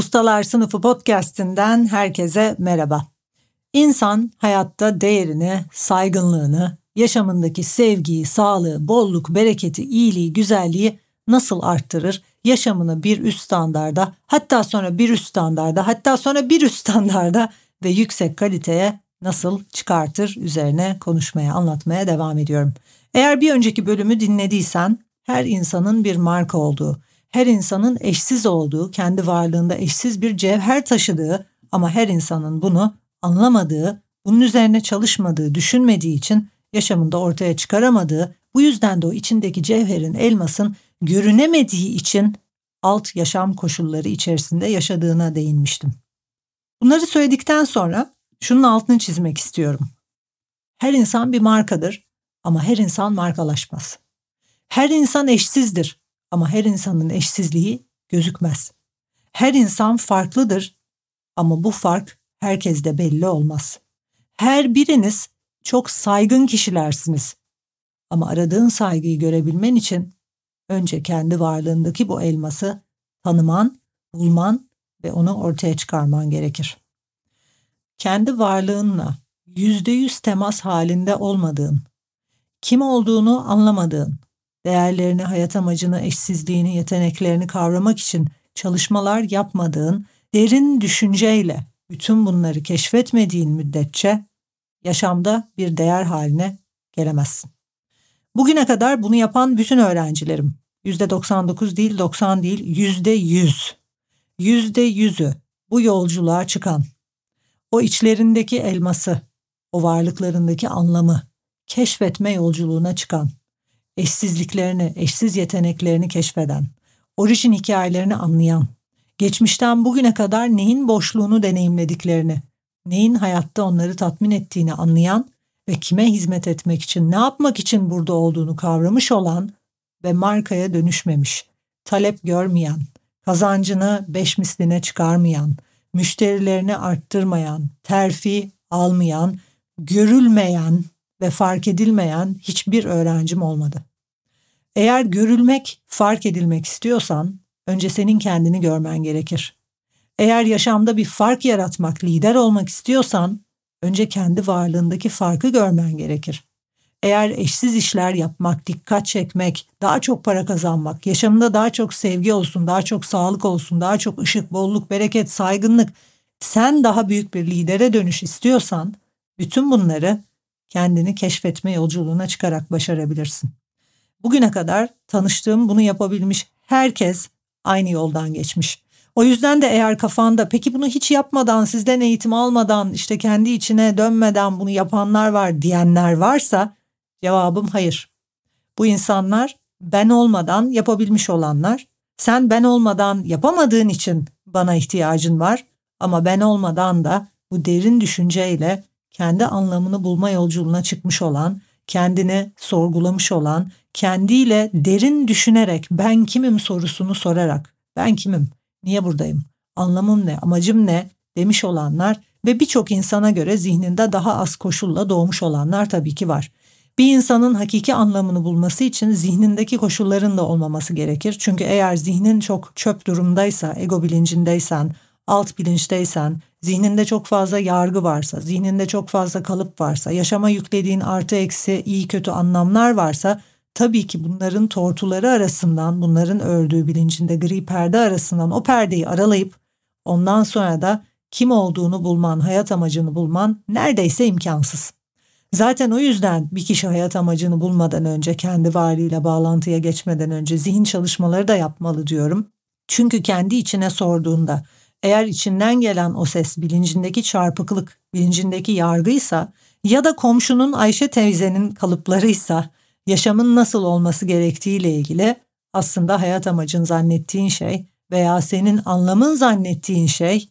Ustalar Sınıfı podcast'inden herkese merhaba. İnsan hayatta değerini, saygınlığını, yaşamındaki sevgiyi, sağlığı, bolluk, bereketi, iyiliği, güzelliği nasıl arttırır? Yaşamını bir üst standarda, hatta sonra bir üst standarda, hatta sonra bir üst standarda ve yüksek kaliteye nasıl çıkartır üzerine konuşmaya, anlatmaya devam ediyorum. Eğer bir önceki bölümü dinlediysen her insanın bir marka olduğu, her insanın eşsiz olduğu, kendi varlığında eşsiz bir cevher taşıdığı ama her insanın bunu anlamadığı, bunun üzerine çalışmadığı, düşünmediği için yaşamında ortaya çıkaramadığı, bu yüzden de o içindeki cevherin, elmasın görünemediği için alt yaşam koşulları içerisinde yaşadığına değinmiştim. Bunları söyledikten sonra şunun altını çizmek istiyorum. Her insan bir markadır ama her insan markalaşmaz. Her insan eşsizdir ama her insanın eşsizliği gözükmez. Her insan farklıdır ama bu fark herkeste belli olmaz. Her biriniz çok saygın kişilersiniz. Ama aradığın saygıyı görebilmen için önce kendi varlığındaki bu elması tanıman, bulman ve onu ortaya çıkarman gerekir. Kendi varlığınla yüzde yüz temas halinde olmadığın, kim olduğunu anlamadığın, değerlerini, hayat amacını, eşsizliğini, yeteneklerini kavramak için çalışmalar yapmadığın derin düşünceyle bütün bunları keşfetmediğin müddetçe yaşamda bir değer haline gelemezsin. Bugüne kadar bunu yapan bütün öğrencilerim, %99 değil 90 değil %100, %100'ü bu yolculuğa çıkan, o içlerindeki elması, o varlıklarındaki anlamı keşfetme yolculuğuna çıkan, eşsizliklerini, eşsiz yeteneklerini keşfeden, orijin hikayelerini anlayan, geçmişten bugüne kadar neyin boşluğunu deneyimlediklerini, neyin hayatta onları tatmin ettiğini anlayan ve kime hizmet etmek için, ne yapmak için burada olduğunu kavramış olan ve markaya dönüşmemiş, talep görmeyen, kazancını beş misline çıkarmayan, müşterilerini arttırmayan, terfi almayan, görülmeyen ve fark edilmeyen hiçbir öğrencim olmadı. Eğer görülmek, fark edilmek istiyorsan önce senin kendini görmen gerekir. Eğer yaşamda bir fark yaratmak, lider olmak istiyorsan önce kendi varlığındaki farkı görmen gerekir. Eğer eşsiz işler yapmak, dikkat çekmek, daha çok para kazanmak, yaşamında daha çok sevgi olsun, daha çok sağlık olsun, daha çok ışık, bolluk, bereket, saygınlık, sen daha büyük bir lidere dönüş istiyorsan bütün bunları kendini keşfetme yolculuğuna çıkarak başarabilirsin. Bugüne kadar tanıştığım bunu yapabilmiş herkes aynı yoldan geçmiş. O yüzden de eğer kafanda peki bunu hiç yapmadan, sizden eğitim almadan, işte kendi içine dönmeden bunu yapanlar var diyenler varsa cevabım hayır. Bu insanlar ben olmadan yapabilmiş olanlar. Sen ben olmadan yapamadığın için bana ihtiyacın var ama ben olmadan da bu derin düşünceyle kendi anlamını bulma yolculuğuna çıkmış olan, kendini sorgulamış olan, kendiyle derin düşünerek ben kimim sorusunu sorarak ben kimim, niye buradayım, anlamım ne, amacım ne demiş olanlar ve birçok insana göre zihninde daha az koşulla doğmuş olanlar tabii ki var. Bir insanın hakiki anlamını bulması için zihnindeki koşulların da olmaması gerekir. Çünkü eğer zihnin çok çöp durumdaysa, ego bilincindeysen, alt bilinçteysen, zihninde çok fazla yargı varsa, zihninde çok fazla kalıp varsa, yaşama yüklediğin artı eksi iyi kötü anlamlar varsa tabii ki bunların tortuları arasından, bunların ördüğü bilincinde gri perde arasından o perdeyi aralayıp ondan sonra da kim olduğunu bulman, hayat amacını bulman neredeyse imkansız. Zaten o yüzden bir kişi hayat amacını bulmadan önce kendi varlığıyla bağlantıya geçmeden önce zihin çalışmaları da yapmalı diyorum. Çünkü kendi içine sorduğunda eğer içinden gelen o ses bilincindeki çarpıklık, bilincindeki yargıysa ya da komşunun Ayşe teyzenin kalıplarıysa yaşamın nasıl olması gerektiğiyle ilgili aslında hayat amacın zannettiğin şey veya senin anlamın zannettiğin şey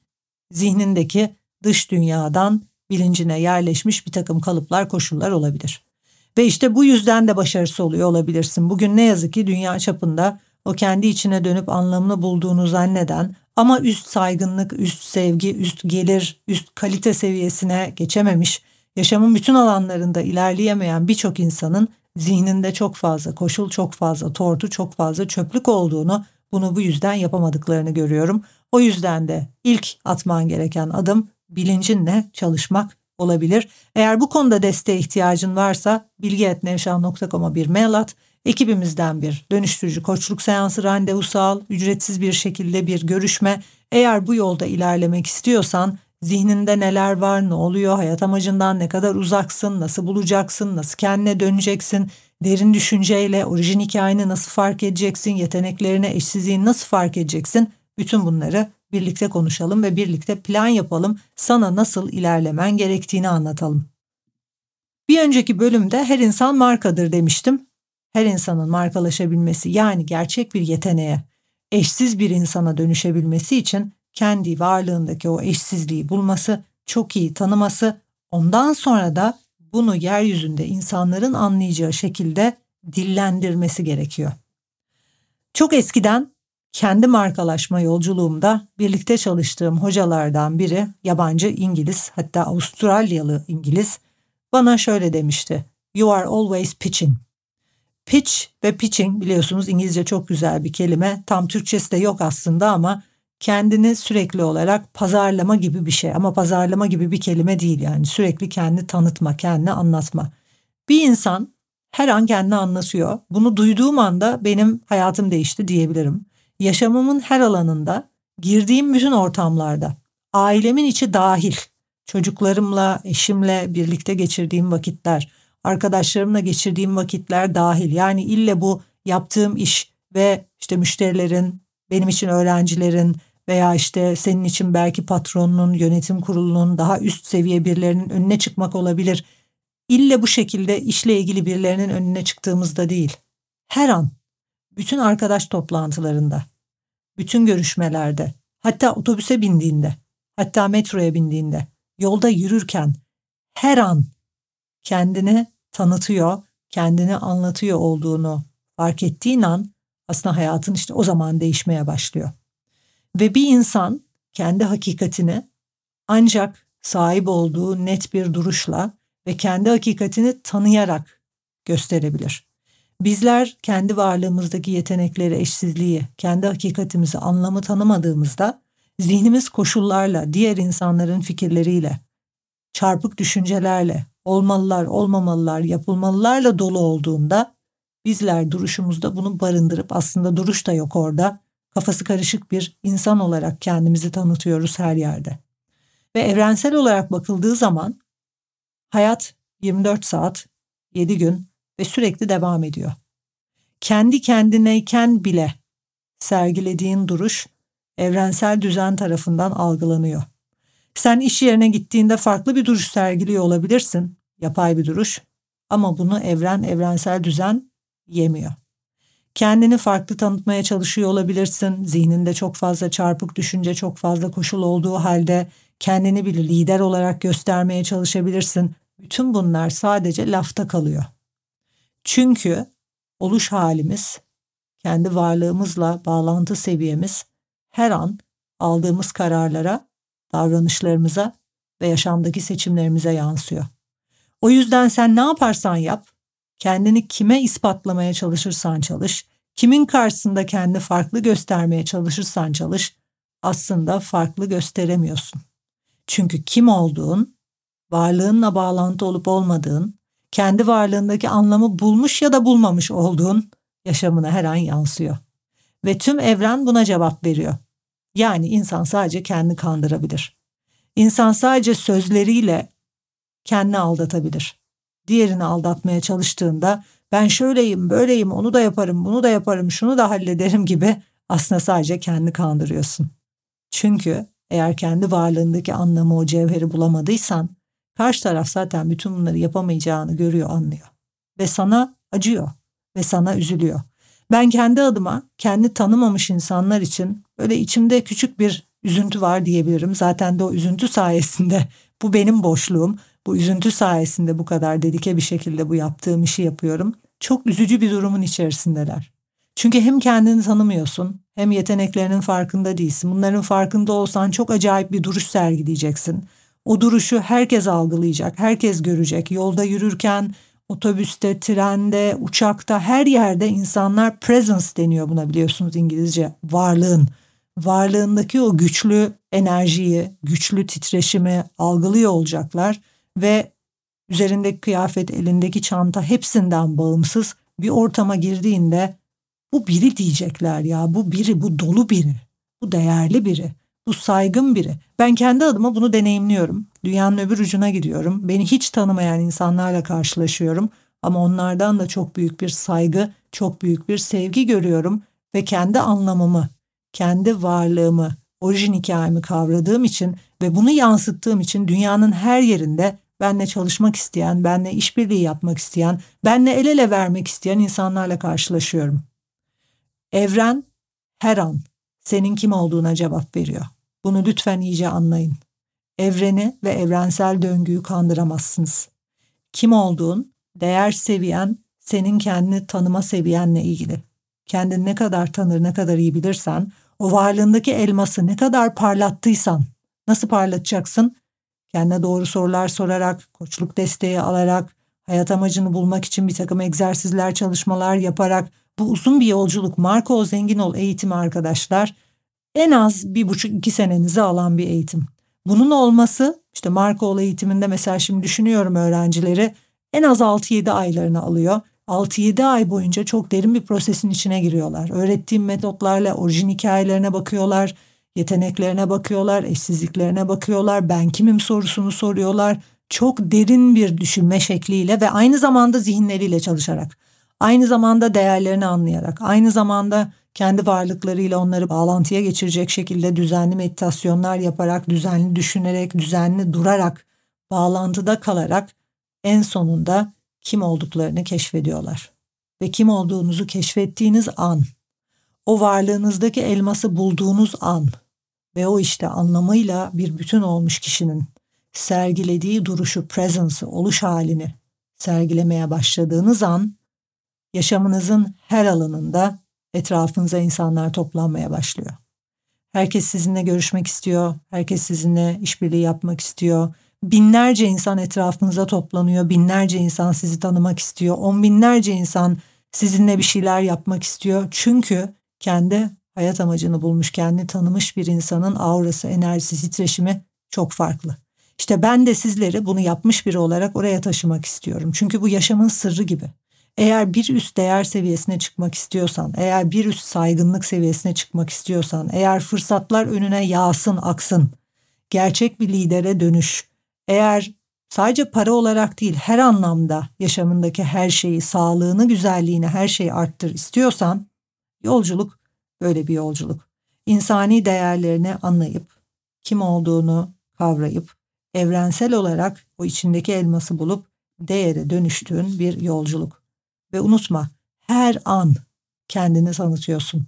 zihnindeki dış dünyadan bilincine yerleşmiş bir takım kalıplar, koşullar olabilir. Ve işte bu yüzden de başarısı oluyor olabilirsin. Bugün ne yazık ki dünya çapında o kendi içine dönüp anlamını bulduğunu zanneden ama üst saygınlık, üst sevgi, üst gelir, üst kalite seviyesine geçememiş, yaşamın bütün alanlarında ilerleyemeyen birçok insanın zihninde çok fazla koşul, çok fazla tortu, çok fazla çöplük olduğunu, bunu bu yüzden yapamadıklarını görüyorum. O yüzden de ilk atman gereken adım bilincinle çalışmak olabilir. Eğer bu konuda desteğe ihtiyacın varsa bilgi.nevşan.com'a bir mail at. Ekibimizden bir dönüştürücü koçluk seansı randevusu al, ücretsiz bir şekilde bir görüşme. Eğer bu yolda ilerlemek istiyorsan zihninde neler var, ne oluyor, hayat amacından ne kadar uzaksın, nasıl bulacaksın, nasıl kendine döneceksin, derin düşünceyle orijin hikayeni nasıl fark edeceksin, yeteneklerini, eşsizliğini nasıl fark edeceksin, bütün bunları birlikte konuşalım ve birlikte plan yapalım, sana nasıl ilerlemen gerektiğini anlatalım. Bir önceki bölümde her insan markadır demiştim. Her insanın markalaşabilmesi yani gerçek bir yeteneğe, eşsiz bir insana dönüşebilmesi için kendi varlığındaki o eşsizliği bulması, çok iyi tanıması, ondan sonra da bunu yeryüzünde insanların anlayacağı şekilde dillendirmesi gerekiyor. Çok eskiden kendi markalaşma yolculuğumda birlikte çalıştığım hocalardan biri, yabancı İngiliz hatta Avustralyalı İngiliz, bana şöyle demişti. You are always pitching. Pitch ve pitching biliyorsunuz İngilizce çok güzel bir kelime. Tam Türkçesi de yok aslında ama kendini sürekli olarak pazarlama gibi bir şey ama pazarlama gibi bir kelime değil yani sürekli kendi tanıtma, kendini anlatma. Bir insan her an kendini anlatıyor. Bunu duyduğum anda benim hayatım değişti diyebilirim. Yaşamımın her alanında, girdiğim bütün ortamlarda, ailemin içi dahil, çocuklarımla, eşimle birlikte geçirdiğim vakitler, arkadaşlarımla geçirdiğim vakitler dahil. Yani ille bu yaptığım iş ve işte müşterilerin, benim için öğrencilerin, veya işte senin için belki patronunun, yönetim kurulunun daha üst seviye birilerinin önüne çıkmak olabilir. İlle bu şekilde işle ilgili birilerinin önüne çıktığımızda değil. Her an, bütün arkadaş toplantılarında, bütün görüşmelerde, hatta otobüse bindiğinde, hatta metroya bindiğinde, yolda yürürken her an kendini tanıtıyor, kendini anlatıyor olduğunu fark ettiğin an aslında hayatın işte o zaman değişmeye başlıyor. Ve bir insan kendi hakikatini ancak sahip olduğu net bir duruşla ve kendi hakikatini tanıyarak gösterebilir. Bizler kendi varlığımızdaki yetenekleri, eşsizliği, kendi hakikatimizi, anlamı tanımadığımızda zihnimiz koşullarla, diğer insanların fikirleriyle, çarpık düşüncelerle, olmalılar, olmamalılar, yapılmalılarla dolu olduğunda bizler duruşumuzda bunu barındırıp aslında duruş da yok orada kafası karışık bir insan olarak kendimizi tanıtıyoruz her yerde. Ve evrensel olarak bakıldığı zaman hayat 24 saat, 7 gün ve sürekli devam ediyor. Kendi kendineyken bile sergilediğin duruş evrensel düzen tarafından algılanıyor. Sen iş yerine gittiğinde farklı bir duruş sergiliyor olabilirsin, yapay bir duruş ama bunu evren, evrensel düzen yemiyor. Kendini farklı tanıtmaya çalışıyor olabilirsin. Zihninde çok fazla çarpık düşünce, çok fazla koşul olduğu halde kendini bir lider olarak göstermeye çalışabilirsin. Bütün bunlar sadece lafta kalıyor. Çünkü oluş halimiz, kendi varlığımızla bağlantı seviyemiz her an aldığımız kararlara, davranışlarımıza ve yaşamdaki seçimlerimize yansıyor. O yüzden sen ne yaparsan yap, kendini kime ispatlamaya çalışırsan çalış, kimin karşısında kendi farklı göstermeye çalışırsan çalış, aslında farklı gösteremiyorsun. Çünkü kim olduğun, varlığınla bağlantı olup olmadığın, kendi varlığındaki anlamı bulmuş ya da bulmamış olduğun yaşamına her an yansıyor. Ve tüm evren buna cevap veriyor. Yani insan sadece kendi kandırabilir. İnsan sadece sözleriyle kendini aldatabilir diğerini aldatmaya çalıştığında ben şöyleyim, böyleyim, onu da yaparım, bunu da yaparım, şunu da hallederim gibi aslında sadece kendi kandırıyorsun. Çünkü eğer kendi varlığındaki anlamı o cevheri bulamadıysan karşı taraf zaten bütün bunları yapamayacağını görüyor, anlıyor. Ve sana acıyor ve sana üzülüyor. Ben kendi adıma kendi tanımamış insanlar için böyle içimde küçük bir üzüntü var diyebilirim. Zaten de o üzüntü sayesinde bu benim boşluğum. Bu üzüntü sayesinde bu kadar dedike bir şekilde bu yaptığım işi yapıyorum. Çok üzücü bir durumun içerisindeler. Çünkü hem kendini tanımıyorsun hem yeteneklerinin farkında değilsin. Bunların farkında olsan çok acayip bir duruş sergileyeceksin. O duruşu herkes algılayacak, herkes görecek. Yolda yürürken, otobüste, trende, uçakta, her yerde insanlar presence deniyor buna biliyorsunuz İngilizce. Varlığın, varlığındaki o güçlü enerjiyi, güçlü titreşimi algılıyor olacaklar ve üzerindeki kıyafet, elindeki çanta hepsinden bağımsız bir ortama girdiğinde bu biri diyecekler ya bu biri bu dolu biri bu değerli biri bu saygın biri. Ben kendi adıma bunu deneyimliyorum. Dünyanın öbür ucuna gidiyorum. Beni hiç tanımayan insanlarla karşılaşıyorum ama onlardan da çok büyük bir saygı, çok büyük bir sevgi görüyorum ve kendi anlamımı, kendi varlığımı, orijin hikayemi kavradığım için ve bunu yansıttığım için dünyanın her yerinde benle çalışmak isteyen, benle işbirliği yapmak isteyen, benle el ele vermek isteyen insanlarla karşılaşıyorum. Evren her an senin kim olduğuna cevap veriyor. Bunu lütfen iyice anlayın. Evreni ve evrensel döngüyü kandıramazsınız. Kim olduğun, değer seviyen, senin kendini tanıma seviyenle ilgili. Kendini ne kadar tanır, ne kadar iyi bilirsen, o varlığındaki elması ne kadar parlattıysan, nasıl parlatacaksın? Kendine doğru sorular sorarak, koçluk desteği alarak, hayat amacını bulmak için bir takım egzersizler, çalışmalar yaparak, bu uzun bir yolculuk. Marco Zengin Ol eğitimi arkadaşlar en az bir buçuk iki senenizi alan bir eğitim. Bunun olması işte Marco Ol eğitiminde mesela şimdi düşünüyorum öğrencileri en az 6-7 aylarını alıyor. 6-7 ay boyunca çok derin bir prosesin içine giriyorlar. Öğrettiğim metotlarla orijin hikayelerine bakıyorlar, yeteneklerine bakıyorlar, eşsizliklerine bakıyorlar, ben kimim sorusunu soruyorlar. Çok derin bir düşünme şekliyle ve aynı zamanda zihinleriyle çalışarak. Aynı zamanda değerlerini anlayarak, aynı zamanda kendi varlıklarıyla onları bağlantıya geçirecek şekilde düzenli meditasyonlar yaparak, düzenli düşünerek, düzenli durarak, bağlantıda kalarak en sonunda kim olduklarını keşfediyorlar. Ve kim olduğunuzu keşfettiğiniz an, o varlığınızdaki elması bulduğunuz an ve o işte anlamıyla bir bütün olmuş kişinin sergilediği duruşu, presence'ı, oluş halini sergilemeye başladığınız an yaşamınızın her alanında etrafınıza insanlar toplanmaya başlıyor. Herkes sizinle görüşmek istiyor, herkes sizinle işbirliği yapmak istiyor. Binlerce insan etrafınıza toplanıyor, binlerce insan sizi tanımak istiyor, on binlerce insan sizinle bir şeyler yapmak istiyor. Çünkü kendi hayat amacını bulmuş, kendi tanımış bir insanın aurası, enerjisi, titreşimi çok farklı. İşte ben de sizleri bunu yapmış biri olarak oraya taşımak istiyorum. Çünkü bu yaşamın sırrı gibi. Eğer bir üst değer seviyesine çıkmak istiyorsan, eğer bir üst saygınlık seviyesine çıkmak istiyorsan, eğer fırsatlar önüne yağsın, aksın, gerçek bir lidere dönüş, eğer sadece para olarak değil her anlamda yaşamındaki her şeyi, sağlığını, güzelliğini, her şeyi arttır istiyorsan, yolculuk böyle bir yolculuk. İnsani değerlerini anlayıp, kim olduğunu kavrayıp, evrensel olarak o içindeki elması bulup değere dönüştüğün bir yolculuk. Ve unutma her an kendini tanıtıyorsun.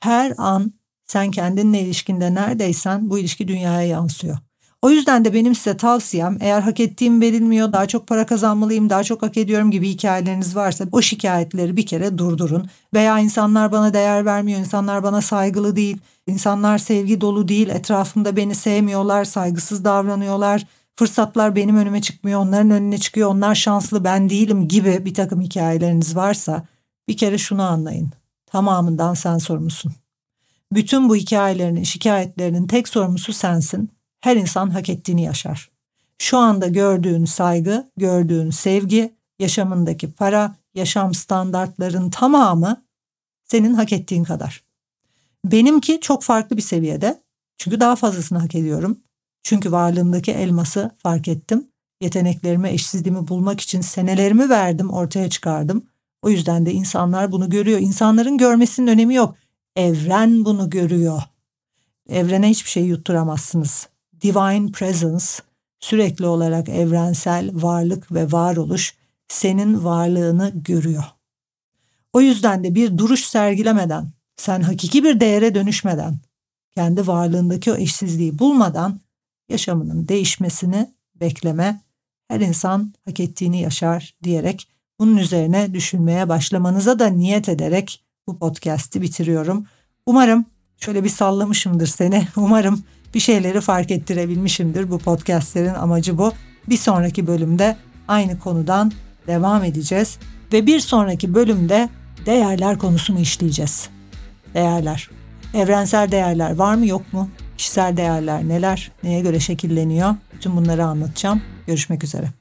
Her an sen kendinle ilişkinde neredeysen bu ilişki dünyaya yansıyor. O yüzden de benim size tavsiyem eğer hak ettiğim verilmiyor, daha çok para kazanmalıyım, daha çok hak ediyorum gibi hikayeleriniz varsa o şikayetleri bir kere durdurun. Veya insanlar bana değer vermiyor, insanlar bana saygılı değil, insanlar sevgi dolu değil, etrafımda beni sevmiyorlar, saygısız davranıyorlar fırsatlar benim önüme çıkmıyor, onların önüne çıkıyor, onlar şanslı ben değilim gibi bir takım hikayeleriniz varsa bir kere şunu anlayın. Tamamından sen sorumlusun. Bütün bu hikayelerinin, şikayetlerinin tek sorumlusu sensin. Her insan hak ettiğini yaşar. Şu anda gördüğün saygı, gördüğün sevgi, yaşamındaki para, yaşam standartların tamamı senin hak ettiğin kadar. Benimki çok farklı bir seviyede. Çünkü daha fazlasını hak ediyorum. Çünkü varlığımdaki elması fark ettim. Yeteneklerimi, eşsizliğimi bulmak için senelerimi verdim, ortaya çıkardım. O yüzden de insanlar bunu görüyor. İnsanların görmesinin önemi yok. Evren bunu görüyor. Evrene hiçbir şey yutturamazsınız. Divine presence, sürekli olarak evrensel varlık ve varoluş senin varlığını görüyor. O yüzden de bir duruş sergilemeden, sen hakiki bir değere dönüşmeden, kendi varlığındaki o eşsizliği bulmadan yaşamının değişmesini bekleme. Her insan hak ettiğini yaşar diyerek bunun üzerine düşünmeye başlamanıza da niyet ederek bu podcast'i bitiriyorum. Umarım şöyle bir sallamışımdır seni. Umarım bir şeyleri fark ettirebilmişimdir. Bu podcastlerin amacı bu. Bir sonraki bölümde aynı konudan devam edeceğiz ve bir sonraki bölümde değerler konusunu işleyeceğiz. Değerler. Evrensel değerler var mı yok mu? Kişisel değerler neler? Neye göre şekilleniyor? Bütün bunları anlatacağım. Görüşmek üzere.